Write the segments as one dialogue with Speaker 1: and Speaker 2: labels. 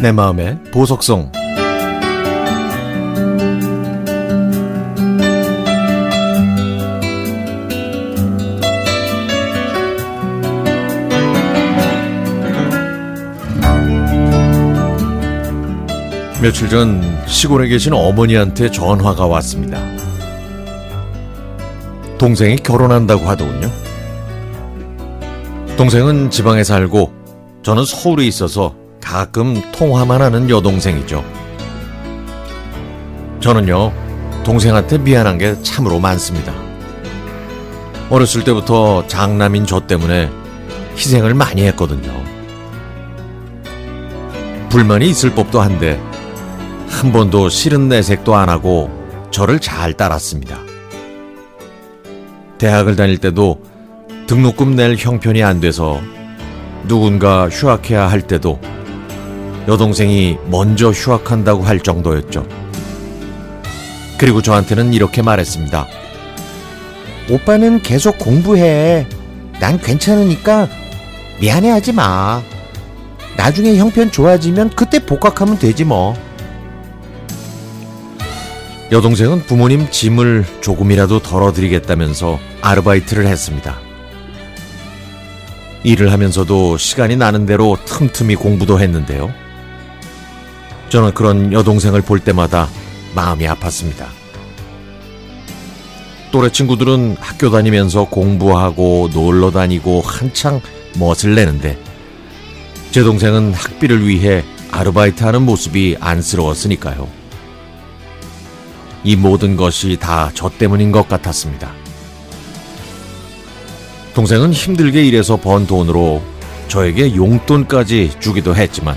Speaker 1: 내 마음의 보석성 며칠 전 시골에 계신 어머니한테 전화가 왔습니다. 동생이 결혼한다고 하더군요. 동생은 지방에 살고 저는 서울에 있어서 가끔 통화만 하는 여동생이죠. 저는요, 동생한테 미안한 게 참으로 많습니다. 어렸을 때부터 장남인 저 때문에 희생을 많이 했거든요. 불만이 있을 법도 한데, 한 번도 싫은 내색도 안 하고 저를 잘 따랐습니다. 대학을 다닐 때도 등록금 낼 형편이 안 돼서 누군가 휴학해야 할 때도 여동생이 먼저 휴학한다고 할 정도였죠. 그리고 저한테는 이렇게 말했습니다.
Speaker 2: 오빠는 계속 공부해. 난 괜찮으니까 미안해하지 마. 나중에 형편 좋아지면 그때 복학하면 되지 뭐.
Speaker 1: 여동생은 부모님 짐을 조금이라도 덜어드리겠다면서 아르바이트를 했습니다. 일을 하면서도 시간이 나는 대로 틈틈이 공부도 했는데요. 저는 그런 여동생을 볼 때마다 마음이 아팠습니다. 또래 친구들은 학교 다니면서 공부하고 놀러 다니고 한창 멋을 내는데 제 동생은 학비를 위해 아르바이트 하는 모습이 안쓰러웠으니까요. 이 모든 것이 다 저 때문인 것 같았습니다. 동생은 힘들게 일해서 번 돈으로 저에게 용돈까지 주기도 했지만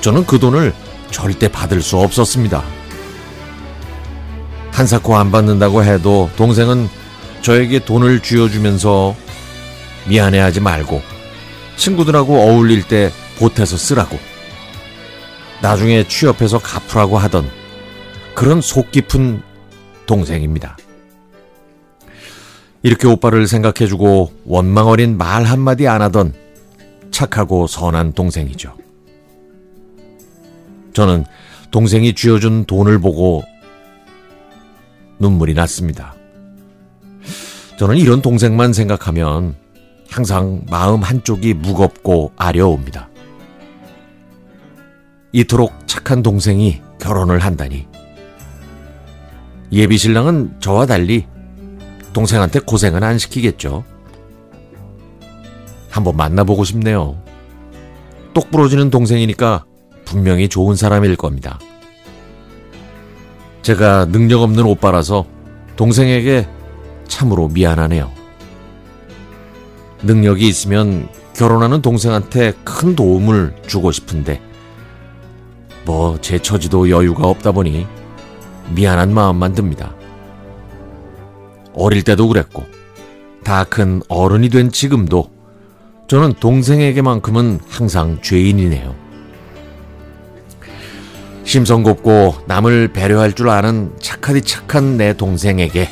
Speaker 1: 저는 그 돈을 절대 받을 수 없었습니다. 한사코 안 받는다고 해도 동생은 저에게 돈을 쥐어주면서 미안해하지 말고 친구들하고 어울릴 때 보태서 쓰라고 나중에 취업해서 갚으라고 하던 그런 속 깊은 동생입니다. 이렇게 오빠를 생각해주고 원망 어린 말 한마디 안 하던 착하고 선한 동생이죠. 저는 동생이 쥐어준 돈을 보고 눈물이 났습니다. 저는 이런 동생만 생각하면 항상 마음 한쪽이 무겁고 아려옵니다. 이토록 착한 동생이 결혼을 한다니. 예비 신랑은 저와 달리 동생한테 고생은 안 시키겠죠. 한번 만나보고 싶네요. 똑 부러지는 동생이니까 분명히 좋은 사람일 겁니다. 제가 능력 없는 오빠라서 동생에게 참으로 미안하네요. 능력이 있으면 결혼하는 동생한테 큰 도움을 주고 싶은데, 뭐, 제 처지도 여유가 없다 보니 미안한 마음만 듭니다. 어릴 때도 그랬고, 다 큰 어른이 된 지금도 저는 동생에게만큼은 항상 죄인이네요. 심성 곱고 남을 배려할 줄 아는 착하디 착한 내 동생에게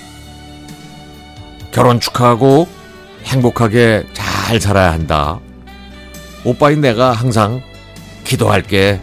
Speaker 1: 결혼 축하하고 행복하게 잘 살아야 한다. 오빠인 내가 항상 기도할게.